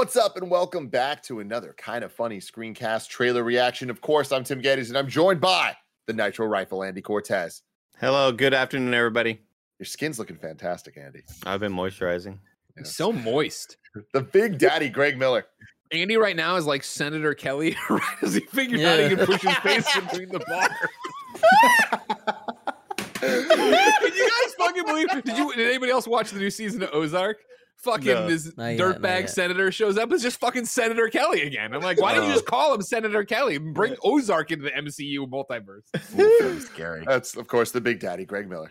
What's up, and welcome back to another kind of funny screencast trailer reaction. Of course, I'm Tim Gettys, and I'm joined by the Nitro Rifle, Andy Cortez. Hello, good afternoon, everybody. Your skin's looking fantastic, Andy. I've been moisturizing. Yeah. So moist. The Big Daddy, Greg Miller. Andy right now is like Senator Kelly right as he figured out he can push his face between the bars. Did you guys fucking believe? Did you? Did anybody else watch the new season of Ozark? Fucking No. this Not yet, not dirtbag senator shows up as just fucking Senator Kelly again. I'm like, why didn't you just call him Senator Kelly? Bring Ozark into the MCU multiverse. scary. That's, of course, the Big Daddy, Greg Miller.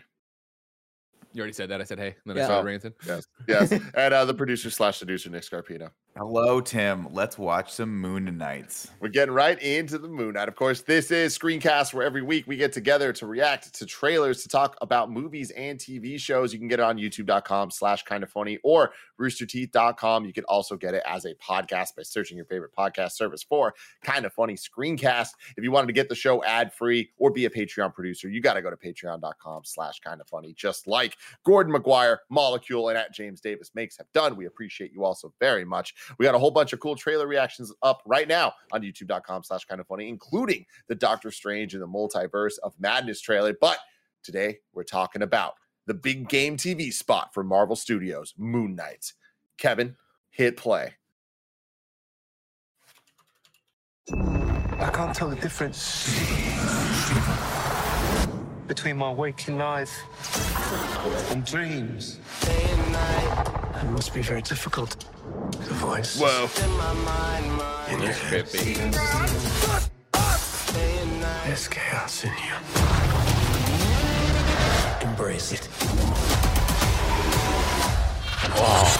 You already said that. I said, hey. Then I Yeah. started Oh. ranting. Yes, yes. and uh, the producer slash seducer, Nick Scarpino. Hello, Tim. Let's watch some Moon Knights. We're getting right into the Moon Knight. Of course, this is Screencast, where every week we get together to react to trailers, to talk about movies and TV shows. You can get it on youtube.com slash kind of funny or roosterteeth.com. You can also get it as a podcast by searching your favorite podcast service for kind of funny screencast. If you wanted to get the show ad free or be a Patreon producer, you got to go to patreon.com slash kind of funny, just like Gordon McGuire, Molecule, and at James Davis Makes have done. We appreciate you also very much. We got a whole bunch of cool trailer reactions up right now on youtube.com slash kind of funny, including the Doctor Strange and the Multiverse of Madness trailer. But today we're talking about the big game TV spot for Marvel Studios, Moon Knight. Kevin, hit play. I can't tell the difference between my waking life and dreams. It must be very difficult. The voice. Whoa. in your head. Trippy. There's chaos in you. Embrace it.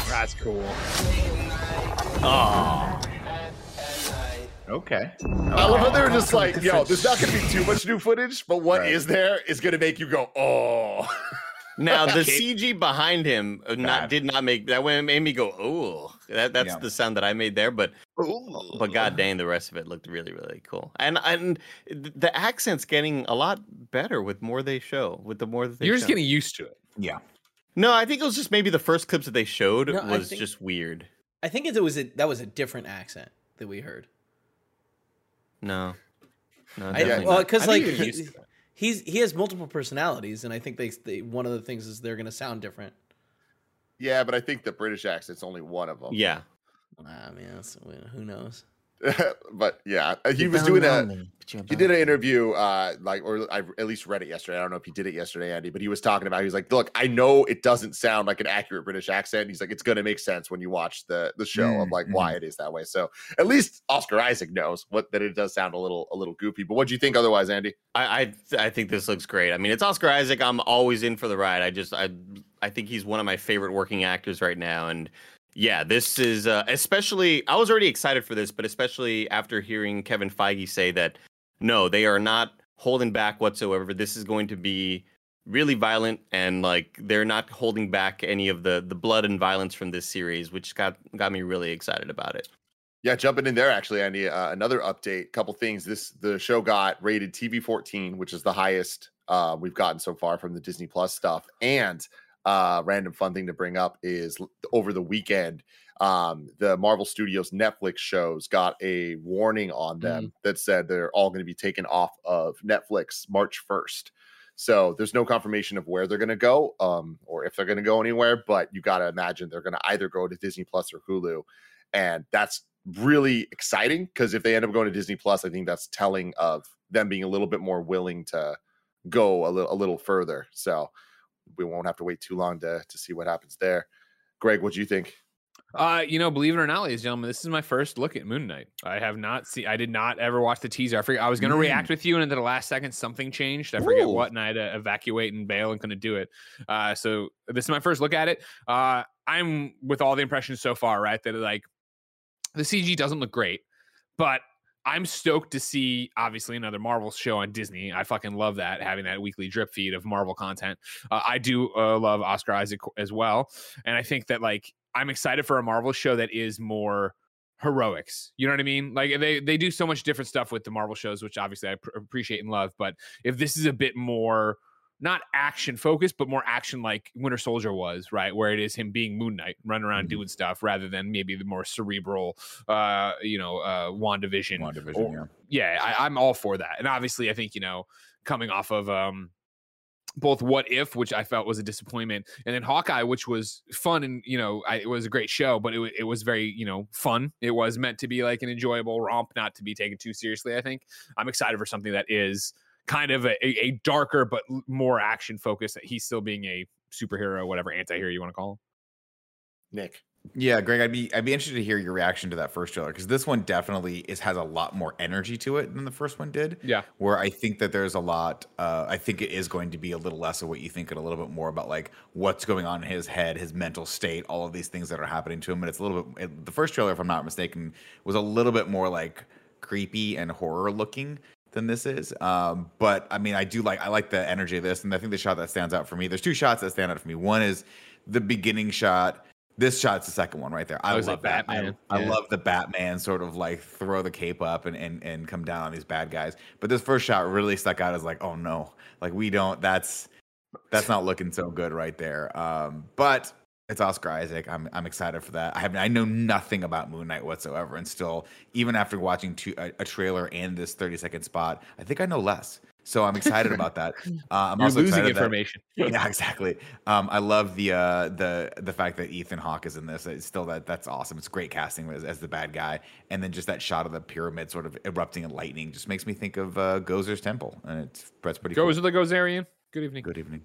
That's cool. Okay. I love how they were just like, yo, there's not going to be too much new footage, but what is Right. there is going to make you go, oh. Now the CG behind him uh, not, did not make that one made me go oh that that's Yeah. the sound that I made there but but god dang the rest of it looked really really cool and and the accent's getting a lot better with more they show with the more that they You're just getting used to it. Yeah. no I think it was just maybe the first clips that they showed No, was think- just weird I think it was a, that was a different accent that we heard. no no I, well, not. because I like think you're he- used to it. he's he has multiple personalities, and I think they, they one of the things is they're gonna sound different. yeah, but I think the British accent's only one of them. yeah ah, I mean, that's, who knows? but yeah, he was doing a he did an interview uh like or I at least read it yesterday. I don't know if he did it yesterday, Andy, but he was talking about he was like, Look, I know it doesn't sound like an accurate British accent. He's like, it's gonna make sense when you watch the the show of Mm, like why it is that way. So at least Oscar Isaac knows what that it does sound a little a little goofy. But what do you think otherwise, Andy? I, I I think this looks great. I mean, it's Oscar Isaac. I'm always in for the ride. I just I I think he's one of my favorite working actors right now. And yeah, this is uh, especially. I was already excited for this, but especially after hearing Kevin Feige say that no, they are not holding back whatsoever. This is going to be really violent, and like they're not holding back any of the the blood and violence from this series, which got got me really excited about it. Yeah, jumping in there actually, Andy. Uh, another update, couple things. This the show got rated TV 14, which is the highest uh, we've gotten so far from the Disney Plus stuff. And uh, random fun thing to bring up is over the weekend, um, the Marvel Studios Netflix shows got a warning on them that said they're all going to be taken off of Netflix March 1st. So there's no confirmation of where they're going to go, um, or if they're going to go anywhere. But you got to imagine they're going to either go to Disney Plus or Hulu, and that's really exciting because if they end up going to Disney Plus, I think that's telling of them being a little bit more willing to go a little a little further. So we won't have to wait too long to to see what happens there. Greg, what do you think? Uh, you know, believe it or not, ladies and gentlemen, this is my first look at Moon Knight. I have not seen. I did not ever watch the teaser. I forget. I was going to Mm. react with you, and then the last second, something changed. I forget Ooh. what, and I had to evacuate and bail and couldn't do it. Uh, so this is my first look at it. Uh, I'm with all the impressions so far, right? That like the CG doesn't look great, but I'm stoked to see obviously another Marvel show on Disney. I fucking love that having that weekly drip feed of Marvel content. Uh, I do uh, love Oscar Isaac as well, and I think that like I'm excited for a Marvel show that is more heroics. You know what I mean? Like they they do so much different stuff with the Marvel shows, which obviously I pr- appreciate and love. But if this is a bit more not action focused, but more action like Winter Soldier was, right? Where it is him being Moon Knight, running around Mhm. doing stuff, rather than maybe the more cerebral, uh, you know, uh, WandaVision. WandaVision, or- yeah. yeah, I, I'm all for that. And obviously, I think you know, coming off of um, both What If, which I felt was a disappointment, and then Hawkeye, which was fun and you know, I, it was a great show, but it, it was very you know fun. It was meant to be like an enjoyable romp, not to be taken too seriously. I think I'm excited for something that is kind of a, a, a darker but more action focused. He's still being a superhero, whatever anti-hero you want to call him. Nick. Yeah, Greg, I'd be I'd be interested to hear your reaction to that first trailer because this one definitely is has a lot more energy to it than the first one did. Yeah. Where I think that there's a lot. Uh, I think it is going to be a little less of what you think and a little bit more about like what's going on in his head, his mental state, all of these things that are happening to him. And it's a little bit. It, the first trailer, if I'm not mistaken, was a little bit more like creepy and horror looking than this is. Um, but I mean, I do like I like the energy of this, and I think the shot that stands out for me. There's two shots that stand out for me. One is the beginning shot. This shot's the second one right there. I is it love that. Batman? I, Yeah. love the Batman sort of like throw the cape up and, and and come down on these bad guys. But this first shot really stuck out as like, oh no, like we don't. That's that's not looking so good right there. Um, but it's Oscar Isaac. I'm I'm excited for that. I have I know nothing about Moon Knight whatsoever, and still, even after watching two, a, a trailer and this 30 second spot, I think I know less. So I'm excited about that. Uh, I'm You're also losing excited that- information. yeah, exactly. Um, I love the uh, the the fact that Ethan Hawke is in this. It's still that that's awesome. It's great casting as, as the bad guy, and then just that shot of the pyramid sort of erupting in lightning just makes me think of uh, Gozer's temple, and it's that's pretty Goes cool. the Gozerian. Good evening. Good evening.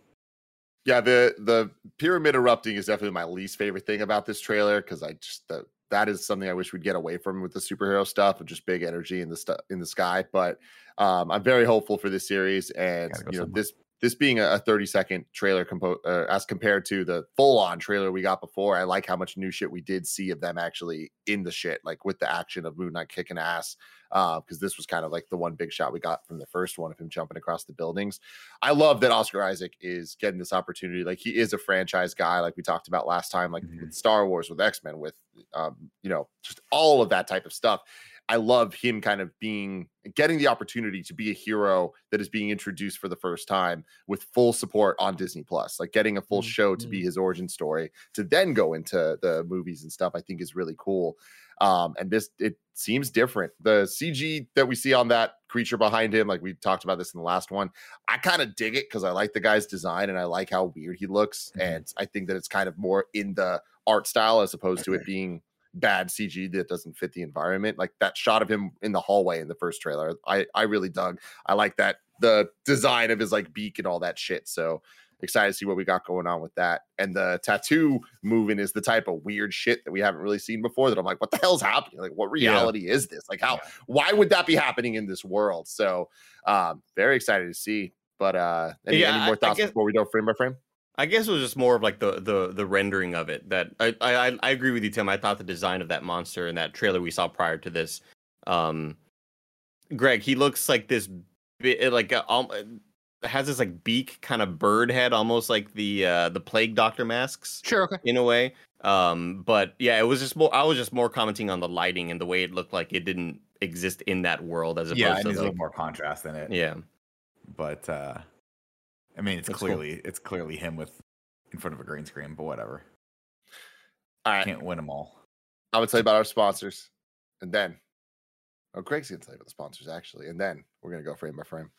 Yeah, the the pyramid erupting is definitely my least favorite thing about this trailer because I just that that is something I wish we'd get away from with the superhero stuff of just big energy in the stuff in the sky. But um, I'm very hopeful for this series, and you know somewhere. this this being a, a 30 second trailer compo- uh, as compared to the full on trailer we got before. I like how much new shit we did see of them actually in the shit, like with the action of Moon Knight kicking ass. Because this was kind of like the one big shot we got from the first one of him jumping across the buildings. I love that Oscar Isaac is getting this opportunity. Like he is a franchise guy, like we talked about last time, like Mhm. with Star Wars, with X Men, with um, you know, just all of that type of stuff. I love him kind of being getting the opportunity to be a hero that is being introduced for the first time with full support on Disney Plus. Like getting a full Mm, show to be his origin story to then go into the movies and stuff, I think is really cool. Um, and this it seems different. The CG that we see on that creature behind him, like we talked about this in the last one, I kind of dig it because I like the guy's design and I like how weird he looks. Mhm. And I think that it's kind of more in the art style as opposed to it being bad CG that doesn't fit the environment. Like that shot of him in the hallway in the first trailer, I I really dug. I like that the design of his like beak and all that shit. So excited to see what we got going on with that. And the tattoo moving is the type of weird shit that we haven't really seen before. That I'm like, what the hell's happening? Like, what Yeah. reality is this? Like, how? Why would that be happening in this world? So, um, very excited to see. But uh, any, Yeah, any more thoughts guess- before we go frame by frame? I guess it was just more of like the the the rendering of it. That I I I agree with you, Tim. I thought the design of that monster in that trailer we saw prior to this, um, Greg, he looks like this, like uh, um, has this like beak kind of bird head, almost like the uh the plague doctor masks Sure. Okay. in a way. Um, but yeah, it was just more. I was just more commenting on the lighting and the way it looked like it didn't exist in that world as opposed Yeah, it to needs a little more contrast in it. yeah. But uh, I mean, it's That's cool. clearly it's clearly him with in front of a green screen, but whatever. All right, Can't win them all. I'm gonna tell you about our sponsors, and then, oh, Greg's gonna tell you about the sponsors actually, and then we're gonna go frame by frame.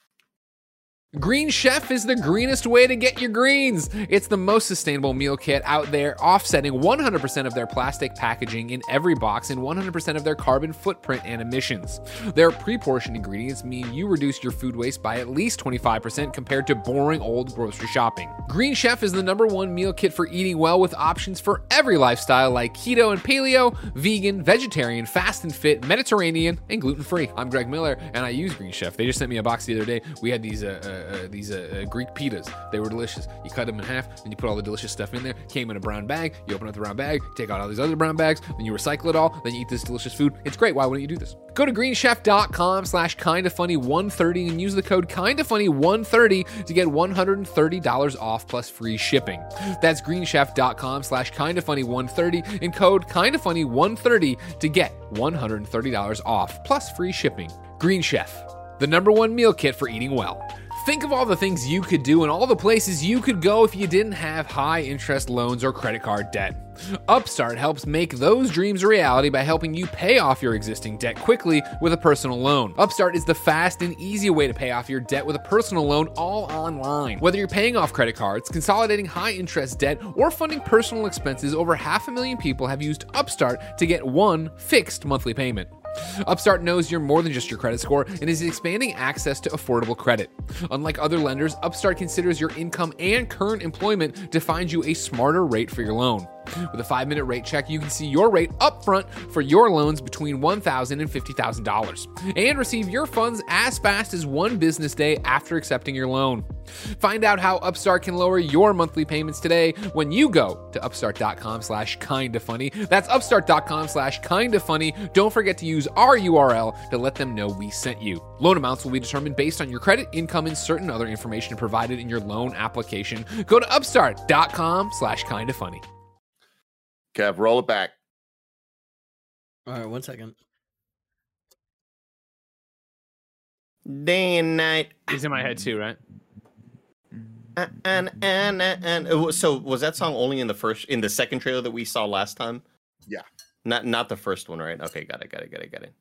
Green Chef is the greenest way to get your greens. It's the most sustainable meal kit out there, offsetting 100% of their plastic packaging in every box and 100% of their carbon footprint and emissions. Their pre portioned ingredients mean you reduce your food waste by at least 25% compared to boring old grocery shopping. Green Chef is the number one meal kit for eating well with options for every lifestyle like keto and paleo, vegan, vegetarian, fast and fit, Mediterranean, and gluten free. I'm Greg Miller and I use Green Chef. They just sent me a box the other day. We had these uh, uh, uh, these uh, uh, Greek pitas. They were delicious. You cut them in half, then you put all the delicious stuff in there. Came in a brown bag. You open up the brown bag, take out all these other brown bags, then you recycle it all. Then you eat this delicious food. It's great. Why wouldn't you do this? Go to greenchef.com slash kindafunny130 and use the code kindafunny130 to get $130 off plus free shipping. That's greenchef.com slash kindafunny130 and code kindafunny130 to get $130 off plus free shipping. Green Chef, the number one meal kit for eating well. Think of all the things you could do and all the places you could go if you didn't have high interest loans or credit card debt. Upstart helps make those dreams a reality by helping you pay off your existing debt quickly with a personal loan. Upstart is the fast and easy way to pay off your debt with a personal loan all online. Whether you're paying off credit cards, consolidating high interest debt, or funding personal expenses, over half a million people have used Upstart to get one fixed monthly payment. Upstart knows you're more than just your credit score and is expanding access to affordable credit. Unlike other lenders, Upstart considers your income and current employment to find you a smarter rate for your loan. With a five minute rate check, you can see your rate upfront for your loans between $1,000 and $50,000 and receive your funds as fast as one business day after accepting your loan. Find out how Upstart can lower your monthly payments today when you go to upstart.com slash kinda funny. That's upstart.com slash kinda funny. Don't forget to use our URL to let them know we sent you. Loan amounts will be determined based on your credit, income, and certain other information provided in your loan application. Go to upstart.com slash kinda funny. Kev, roll it back. All right, one second. Day and night. He's in my head too, right? Uh, And and and, and uh, so was that song only in the first in the second trailer that we saw last time? Yeah. Not not the first one, right? Okay, got it, got it, got it, got it.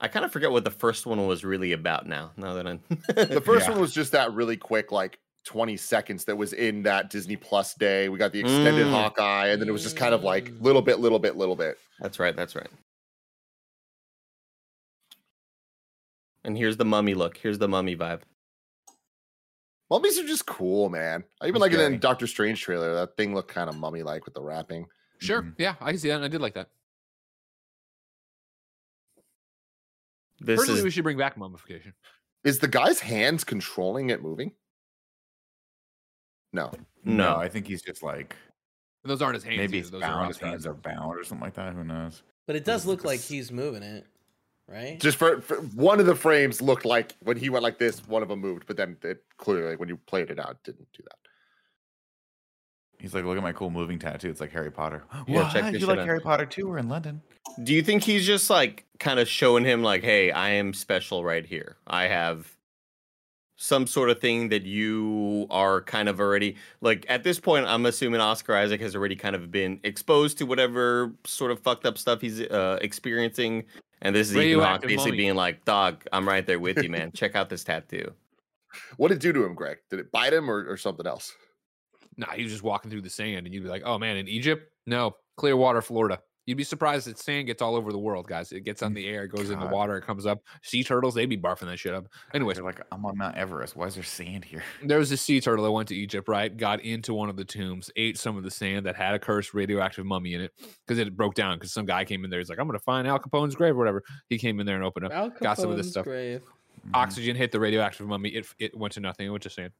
I kind of forget what the first one was really about now. Now that I'm The first Yeah. one was just that really quick, like 20 seconds that was in that Disney Plus day. We got the extended Mm. Hawkeye, and then it was just kind of like little bit, little bit, little bit. That's right. That's right. And here's the mummy look. Here's the mummy vibe. Mummies are just cool, man. I even like it in scary. Doctor Strange trailer. That thing looked kind of mummy like with the wrapping. Sure. Mhm. Yeah, I can see that. And I did like that. This Personally, is we should bring back mummification. Is the guy's hands controlling it moving? No. no. I think he's just like Those aren't his hands. maybe either. he's Those bound. are His hands are bound or something like that. Who knows? But it does look like a like s- he's moving it, right? Just for, for one of the frames looked like when he went like this, one of them moved, but then it clearly, when you played it out, it didn't do that. He's like, look at my cool moving tattoo. It's like Harry Potter. Yeah, What? check this you like out. Harry Potter too? We're in London. Do you think he's just like kind of showing him like, hey, I am special right here. I have some sort of thing that you are kind of already like at this point i'm assuming oscar isaac has already kind of been exposed to whatever sort of fucked up stuff he's uh, experiencing and this is ethan hawke basically mummy. being like dog i'm right there with you man check out this tattoo What did it do to him, Greg? Did it bite him or, or something else? Nah, he was just walking through the sand, and you'd be like, "Oh man, in Egypt? No, Clearwater, Florida." You'd be surprised that sand gets all over the world, guys. It gets on the air, it goes in the water, it comes up. Sea turtles, they'd be barfing that shit up. Anyways, They're like, I'm on Mount Everest. Why is there sand here? there was a sea turtle that went to Egypt, right? Got into one of the tombs, ate some of the sand that had a cursed radioactive mummy in it because it broke down. Because some guy came in there, he's like, "I'm gonna find Al Capone's grave or whatever." He came in there and opened up. Al got some of this stuff. Grave. Mhm. Oxygen hit the radioactive mummy. It it went to nothing. It went to sand.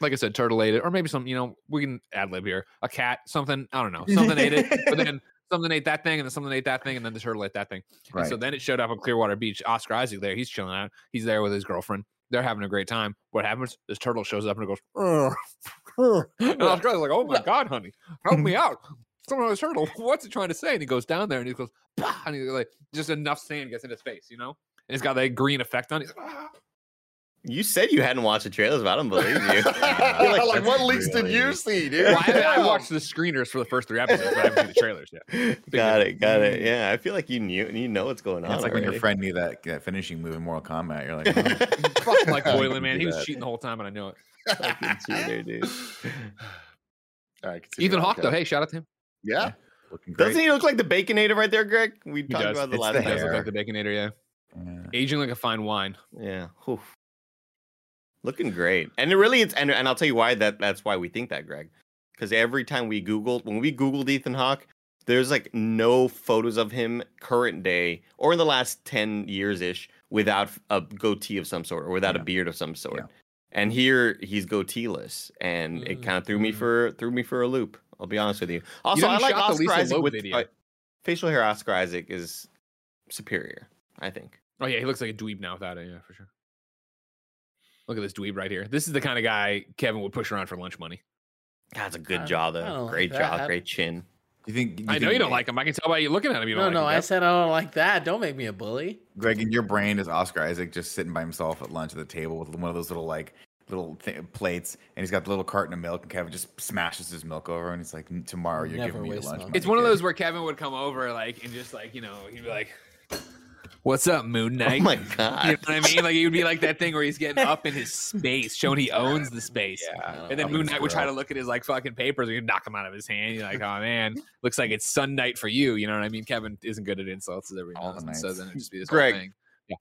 Like I said, turtle ate it, or maybe some. You know, we can ad lib here. A cat, something. I don't know. Something ate it, but then something ate that thing, and then something ate that thing, and then the turtle ate that thing. And so then it showed up on Clearwater Beach. Oscar Isaac there. He's chilling out. He's there with his girlfriend. They're having a great time. What happens? This turtle shows up and it goes, and Oscar Isaac's like, "Oh my god, honey, help me out! Someone on this turtle. What's it trying to say?" And he goes down there and he goes, "Bah," and he like just enough sand gets in his face, you know. And it's got that green effect on. it. He's like, "Ah." You said you hadn't watched the trailers but i don't believe you I feel like, that's what leaks did you see, dude? Well, I, I Damn. watched the screeners for the first three episodes, but I haven't seen the trailers yet. got it got it mm. yeah i feel like you knew you know what's going on It's like when your friend knew that, that finishing move in Mortal Kombat. You're like, oh, Fuck Mike You Boylan, man. He was cheating the whole time, and I know it. Fucking cheater, dude. All right, continue Ethan on, Hawke, though. Hey, shout out to him. Yeah. looking great. Doesn't he look like the Baconator right there, Greg? We talked does. about the It's last the He does look like the Baconator, yeah. Yeah. Aging like a fine wine. Yeah. Whew. Looking great. And it really it's and, and I'll tell you why that that's why we think that, Greg. Because every time we Googled when we Googled Ethan Hawke, there's like no photos of him current day or in the last 10 years ish without a goatee of some sort or without a beard of some sort. Yeah. And here he's goateeless. And it Mm, kind of threw me mm. for threw me for a loop. I'll be honest with you. Also, know I like Oscar Isaac with video? uh, facial hair Oscar Isaac is superior, I think. Oh, yeah. He looks like a dweeb now without it. Yeah, for sure. Look at this dweeb right here. This is the kind of guy Kevin would push around for lunch money. That's a good uh, I- jaw though. Great that. jaw, great chin. You think? You I know think- you don't like him. I can tell by you looking at him. You No, don't no, like I him. said I don't like that. Don't make me a bully. Greg, in your brain is Oscar Isaac just sitting by himself at lunch at the table with one of those little like little th- plates, and he's got the little carton of milk, and Kevin just smashes his milk over, and he's like, "Tomorrow you're Never giving me your lunch." money, It's one of those where Kevin would come over, like, and just like, you know, he'd be like, "What's up, Moon Knight?" Oh my god! You know what I mean? Like it would be like that thing where he's getting up in his space, showing he owns the space. And then Moon Knight would try to look at his like fucking papers, and you'd knock them out of his hand. You're like, oh man, looks like it's Sun Night for you. You know what I mean? Kevin isn't good at insults, as everyone All the and So then it'd just be this Greg, whole thing.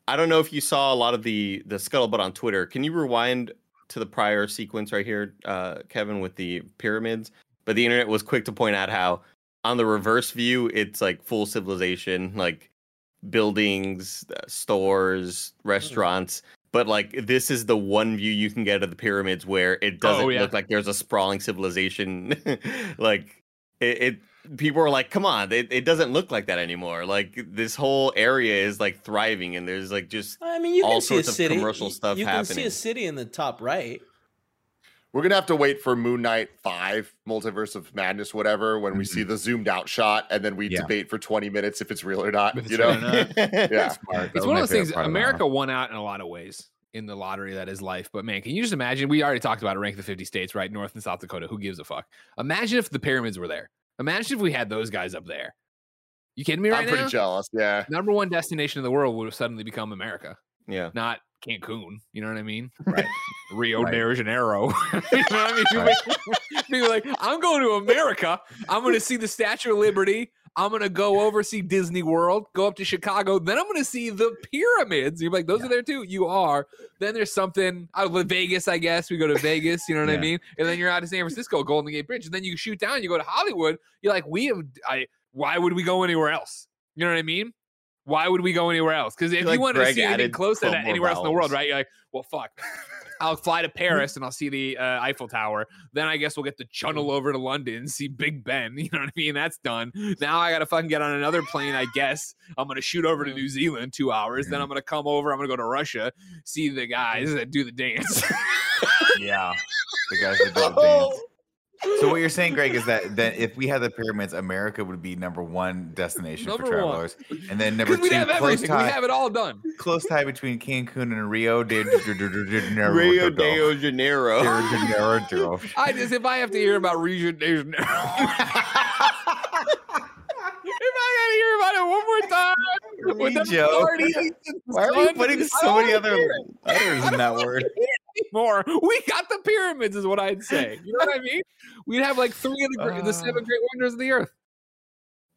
I don't know if you saw a lot of the the scuttlebutt on Twitter. Can you rewind to the prior sequence right here, uh, Kevin, with the pyramids? But the internet was quick to point out how on the reverse view, it's like full civilization, like buildings, uh, stores, restaurants. But like this is the one view you can get of the pyramids where it doesn't Oh, yeah. look like there's a sprawling civilization. like it, it people are like, come on, it, it doesn't look like that anymore. Like this whole area is like thriving and there's like just I mean, you All can see a sorts of city. commercial stuff You can see a city in the top right. We're gonna have to wait for Moon Knight Five, Multiverse of Madness, whatever, when we see mm-hmm. the zoomed out shot, and then we Yeah. debate for twenty minutes if it's real or not. It's You know? not. yeah. Smart. It's one of those things. favorite part of the America round. won out in a lot of ways in the lottery that is life. But man, can you just imagine? We already talked about it. Rank the 50 states, right? North and South Dakota. Who gives a fuck? Imagine if the pyramids were there. Imagine if we had those guys up there. You kidding me right I'm pretty now? jealous. Yeah. Number one destination in the world would have suddenly become America, yeah. not Cancun. You know what I mean? Right. Rio Right. de Janeiro. you know what I mean? Right. Be like, I'm going to America. I'm going to see the Statue of Liberty. I'm going to go over see Disney World. Go up to Chicago. Then I'm going to see the pyramids. You're like, those are there too. You are. Then there's something out of Vegas, I guess. We go to Vegas. You know what I Yeah. mean? And then you're out of San Francisco, Golden Gate Bridge. And then you shoot down. You go to Hollywood. You're like, we have. I. Why would we go anywhere else? You know what I mean? Why would we go anywhere else? Because if you like wanted to see anything added close to that more anywhere else in the world, right? You're like, well, fuck. I'll fly to Paris and I'll see the uh, Eiffel Tower. Then I guess we'll get to channel over to London and see Big Ben. You know what I mean? That's done. Now I got to fucking get on another plane, I guess. I'm going to shoot over to New Zealand two hours. Then I'm going to come over. I'm going to go to Russia, see the guys that do the dance. Yeah, the guys that do the dance. So what you're saying, Greg, is that that if we had the pyramids, America would be number one destination Number for one. travelers, and then number two, we have close everything. We have it all done. close tie between Cancun and Rio de Janeiro. Rio de Janeiro. Rio de Janeiro. I just, if I have to hear about region, if I got to hear about it one more time, with the Joe. party, Why are you putting so many wanna other hear it. letters in that word? more. We got the pyramids, is what I'd say. You know what I mean? We'd have like three of the, gre- the Uh. seven great wonders of the earth.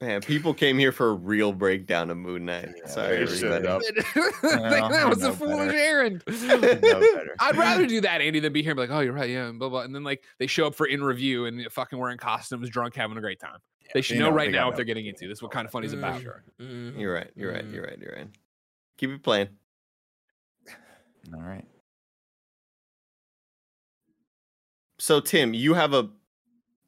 Man, people came here for a real breakdown of Moon Knight. Sorry, they should everybody. have. that was I a know foolish better. errand. I'd rather do that, Andy, than be here and be like, oh, you're right, yeah, and blah blah. And then like they show up for in review and fucking wearing costumes, drunk, having a great time. they should they know, know- right now what they're getting into. This is what kind of fun is about. Mm, You're right. You're right. You're right. You're right. Keep it playing. All right. So Tim, you have a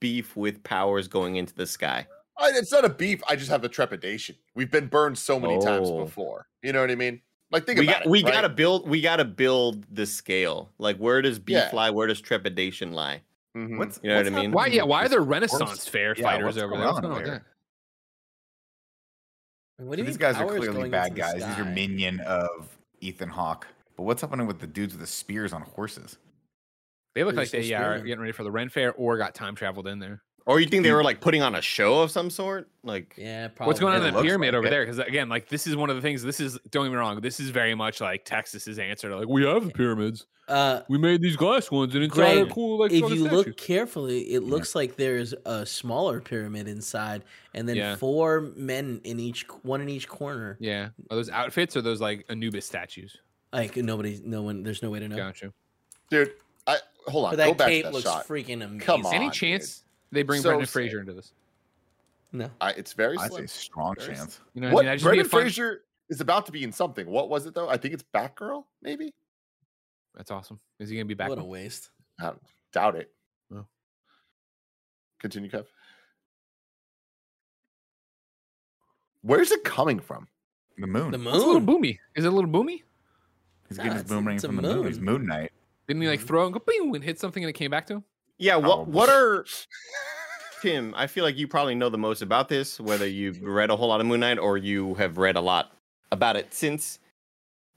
beef with powers going into the sky. I, it's not a beef. I just have a trepidation. We've been burned so many times Oh. before. You know what I mean? Like think we about got it. we right? gotta build we gotta build the scale. Like where does beef Yeah. lie? Where does trepidation lie? Mhm. What's You know what I mean? Why? Yeah. Why are there horse- Renaissance fair yeah, fighters what's over going there? What's on going on with there? What do you these guys are clearly bad into the guys. These are sky? minion of Ethan Hawke. But what's happening with the dudes with the spears on horses? They look They're like they yeah, are getting ready for the Ren Fair or got time traveled in there. Or you think they were like putting on a show of some sort? Like Yeah, probably. What's going on It in the pyramid like over it. there? Because again, like this is one of the things. This is don't get me wrong. This is very much like Texas's answer to like we have the pyramids. Uh, We made these glass ones, and inside Greg, are cool like if you look carefully, it looks like there's a smaller pyramid inside, and then Yeah. four men in each, one in each corner. Yeah, are those outfits or those like Anubis statues? Like nobody, no one. There's no way to know. Gotcha. dude. I hold on. But Go that back cape to that looks shot. freaking amazing. Come on. Any dude. chance they bring So Brendan sick. Fraser into this? No. I, it's very I'd say strong Very chance. You know, what I mean, just Brendan fun- Fraser is about to be in something. What was it though? I think it's Batgirl. Maybe. That's awesome. Is he gonna be back? What a waste. I doubt it. Oh. Continue, Kev. Where's it coming from? The moon. The moon. It's a little boomy. Is it a little boomy? He's Nah, getting his it's a- boomerang from the moon. He's moon. Moon Knight. Didn't he like Mhm. throw and go bing and hit something and it came back to him? Yeah, what Probably. what are Tim, I feel like you probably know the most about this, whether you've read a whole lot of Moon Knight or you have read a lot about it since.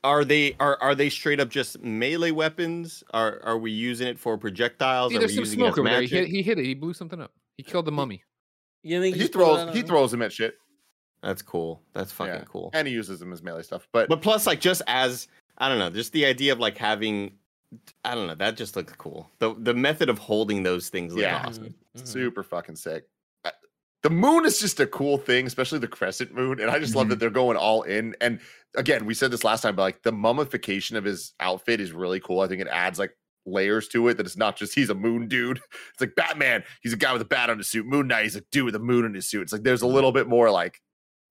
Are they are are they straight up just melee weapons? Are are we using it for projectiles? See, are there's we some using it as smoke over there. He hit, he hit it. He blew something up. He killed the mummy. You think He throws he on- throws him at shit. That's cool. That's fucking Yeah. cool. And he uses them as melee stuff. But, But plus, like, just as I don't know, just the idea of like having, I don't know, that just looks cool. The the method of holding those things looks Yeah. awesome. Mhm. super fucking sick. Uh, The moon is just a cool thing, especially the crescent moon, and I just love that they're going all in. And again, we said this last time, but like the mummification of his outfit is really cool. I think it adds like layers to it that it's not just he's a moon dude. It's like Batman, he's a guy with a bat on his suit. Moon Knight, he's a dude with a moon in his suit. It's like there's a little bit more like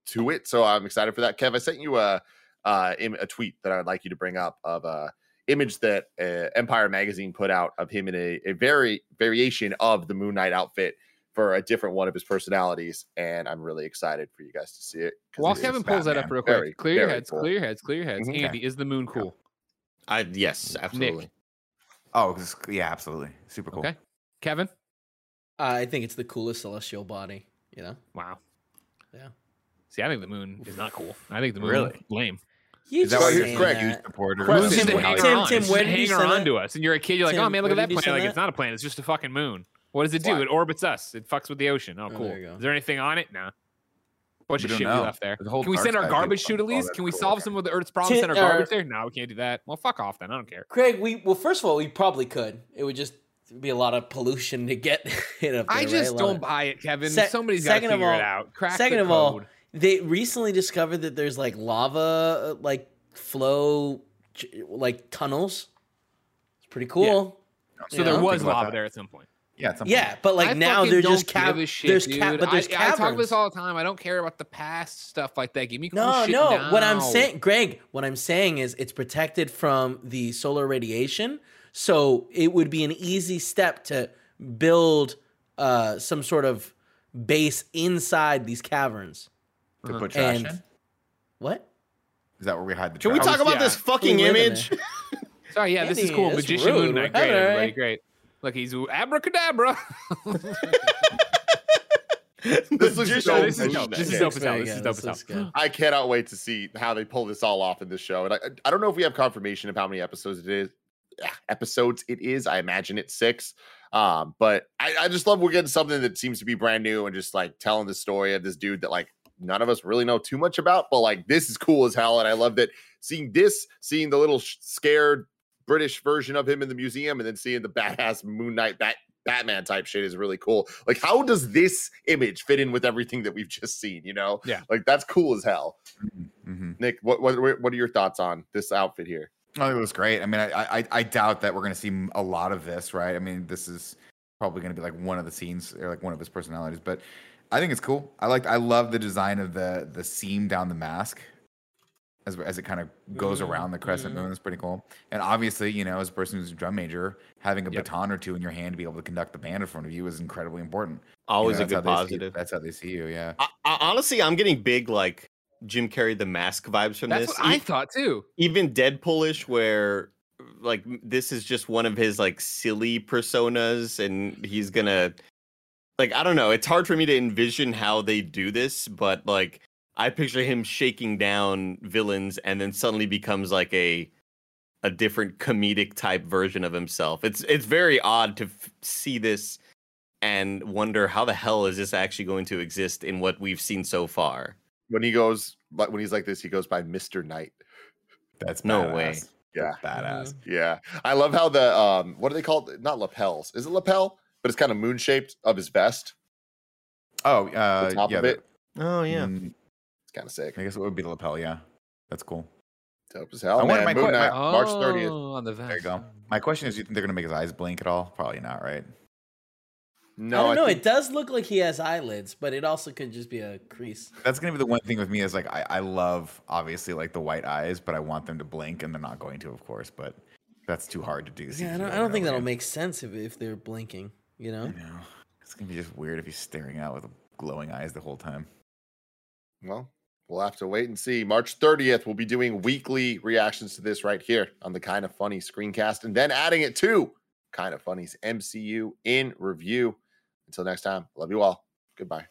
to it. So I'm excited for that. Kev, I sent you a uh a tweet that I'd like you to bring up of a image that uh, Empire magazine put out of him in a, a very variation of the Moon Knight outfit for a different one of his personalities, and I'm really excited for you guys to see it. While Kevin pulls that up real quick, Very, clear your heads, cool. clear your heads, clear your heads. Mhm. Andy, is the moon cool? I yes, absolutely. Nick. Oh, yeah, absolutely, super cool. Okay. Kevin? I think it's the coolest celestial body. You know. Wow. Yeah. See, I think the moon is not cool. I think the moon Really? lame. You Is that why just you're Greg, a huge that. supporter? Question of Moon's Tim, a Moon hanger Knight? Tim, on. Tim, It's just where a did you hanger send on that? to us. And you're a kid, you're like, Tim, oh man, look at that planet. Like that? it's not a planet, it's just a fucking moon. What does it do? Why? It orbits us. It fucks with the ocean. Oh, Oh, cool. there you. Is there anything on it? Nah. Bunch We of don't shit we left there. There's Can we send our garbage people. chute at Oh, least? Can we cool. solve some of the Earth's problems? Tim- Send our garbage uh, there? No, we can't do that. Well, fuck off then. I don't care. Craig, we well, first of all, we probably could. It would just be a lot of pollution to get it up there. I just A lot don't buy it, Kevin. Se- Somebody's got to second of figure it all- out. Crack Second the of all, code. They recently discovered that there's like lava, uh, like flow, like tunnels. It's pretty cool. so you there know? was lava that. there at some point. Yeah, at some Yeah, point. but like I now fucking they're just give cap. a shit, there's dude. cap, but there's I, I talk about this all the time. I don't care about the past stuff like that. Give me cool No, shit no. What I'm saying, Greg, what I'm saying is it's protected from the solar radiation. So it would be an easy step to build uh, some sort of base inside these caverns. To Uh-huh. put trash And- in. What? Is that where we hide the Can we trash? talk about yeah. this fucking We image? Sorry, yeah, this is Andy, cool. Magician rude. Moon Knight. Great, having a- everybody. Great. Look, he's abracadabra. This looks Magician- so this is cool. dope. This is Yeah. dope as hell. This is good. dope This as looks hell. I cannot wait to see how they pull this all off in this show. And I, I don't know if we have confirmation of how many episodes it is. Episodes it is. I imagine it's six. Um, but I, I just love we're getting something that seems to be brand new and just like telling the story of this dude that like none of us really know too much about. But like this is cool as hell, and I loved it. seeing this, seeing the little scared British version of him in the museum, and then seeing the badass Moon Knight Bat Batman type shit is really cool. Like, how does this image fit in with everything that we've just seen? You know, Yeah. like that's cool as hell. hmm Nick, what what what are your thoughts on this outfit here? I think it was great. I mean, I, I I doubt that we're going to see a lot of this, right? I mean, this is probably going to be like one of the scenes or like one of his personalities, but I think it's cool. I like I love the design of the the seam down the mask as as it kind of goes Mhm, around the crescent mhm. moon. It's pretty cool. And obviously, you know, as a person who's a drum major, having a Yep. baton or two in your hand to be able to conduct the band in front of you is incredibly important. You Always know, a good positive. that's how they see you. Yeah. I, I, honestly, I'm getting big like Jim Carrey the mask vibes from That's this. what I thought too. even Deadpoolish, where like this is just one of his like silly personas, and he's gonna like I don't know. It's hard for me to envision how they do this, but like I picture him shaking down villains, and then suddenly becomes like a a different comedic type version of himself. It's it's very odd to f- see this and wonder how the hell is this actually going to exist in what we've seen so far. When he goes, but when he's like this, he goes by Mister Knight. That's No badass. way. That's Yeah. Badass. Yeah, I love how the um, what are they called? Not lapels. Is it lapel? But it's kind of moon shaped of his vest. Oh, uh, top yeah. of it. Oh mm, It's kind of sick. I guess it would be the lapel. Yeah. That's cool. Dope as hell, I wonder- man. my Moon que- my- March thirtieth. Oh, on the vest. There you go. My question is, do you think they're gonna make his eyes blink at all? Probably not, right? No, I don't know. think- It does look like he has eyelids, but it also could just be a crease. That's gonna be the one thing with me is like I, I love obviously like the white eyes, but I want them to blink, and they're not going to, of course. But that's too hard to do. Yeah, I don't, I don't think that'll make sense if, if they're blinking. You know? I know it's gonna be just weird if he's staring out with glowing eyes the whole time. Well, we'll have to wait and see. March 30th, we'll be doing weekly reactions to this right here on the Kind of Funny screencast, and then adding it to Kind of Funny's MCU in review. Until next time, love you all. Goodbye.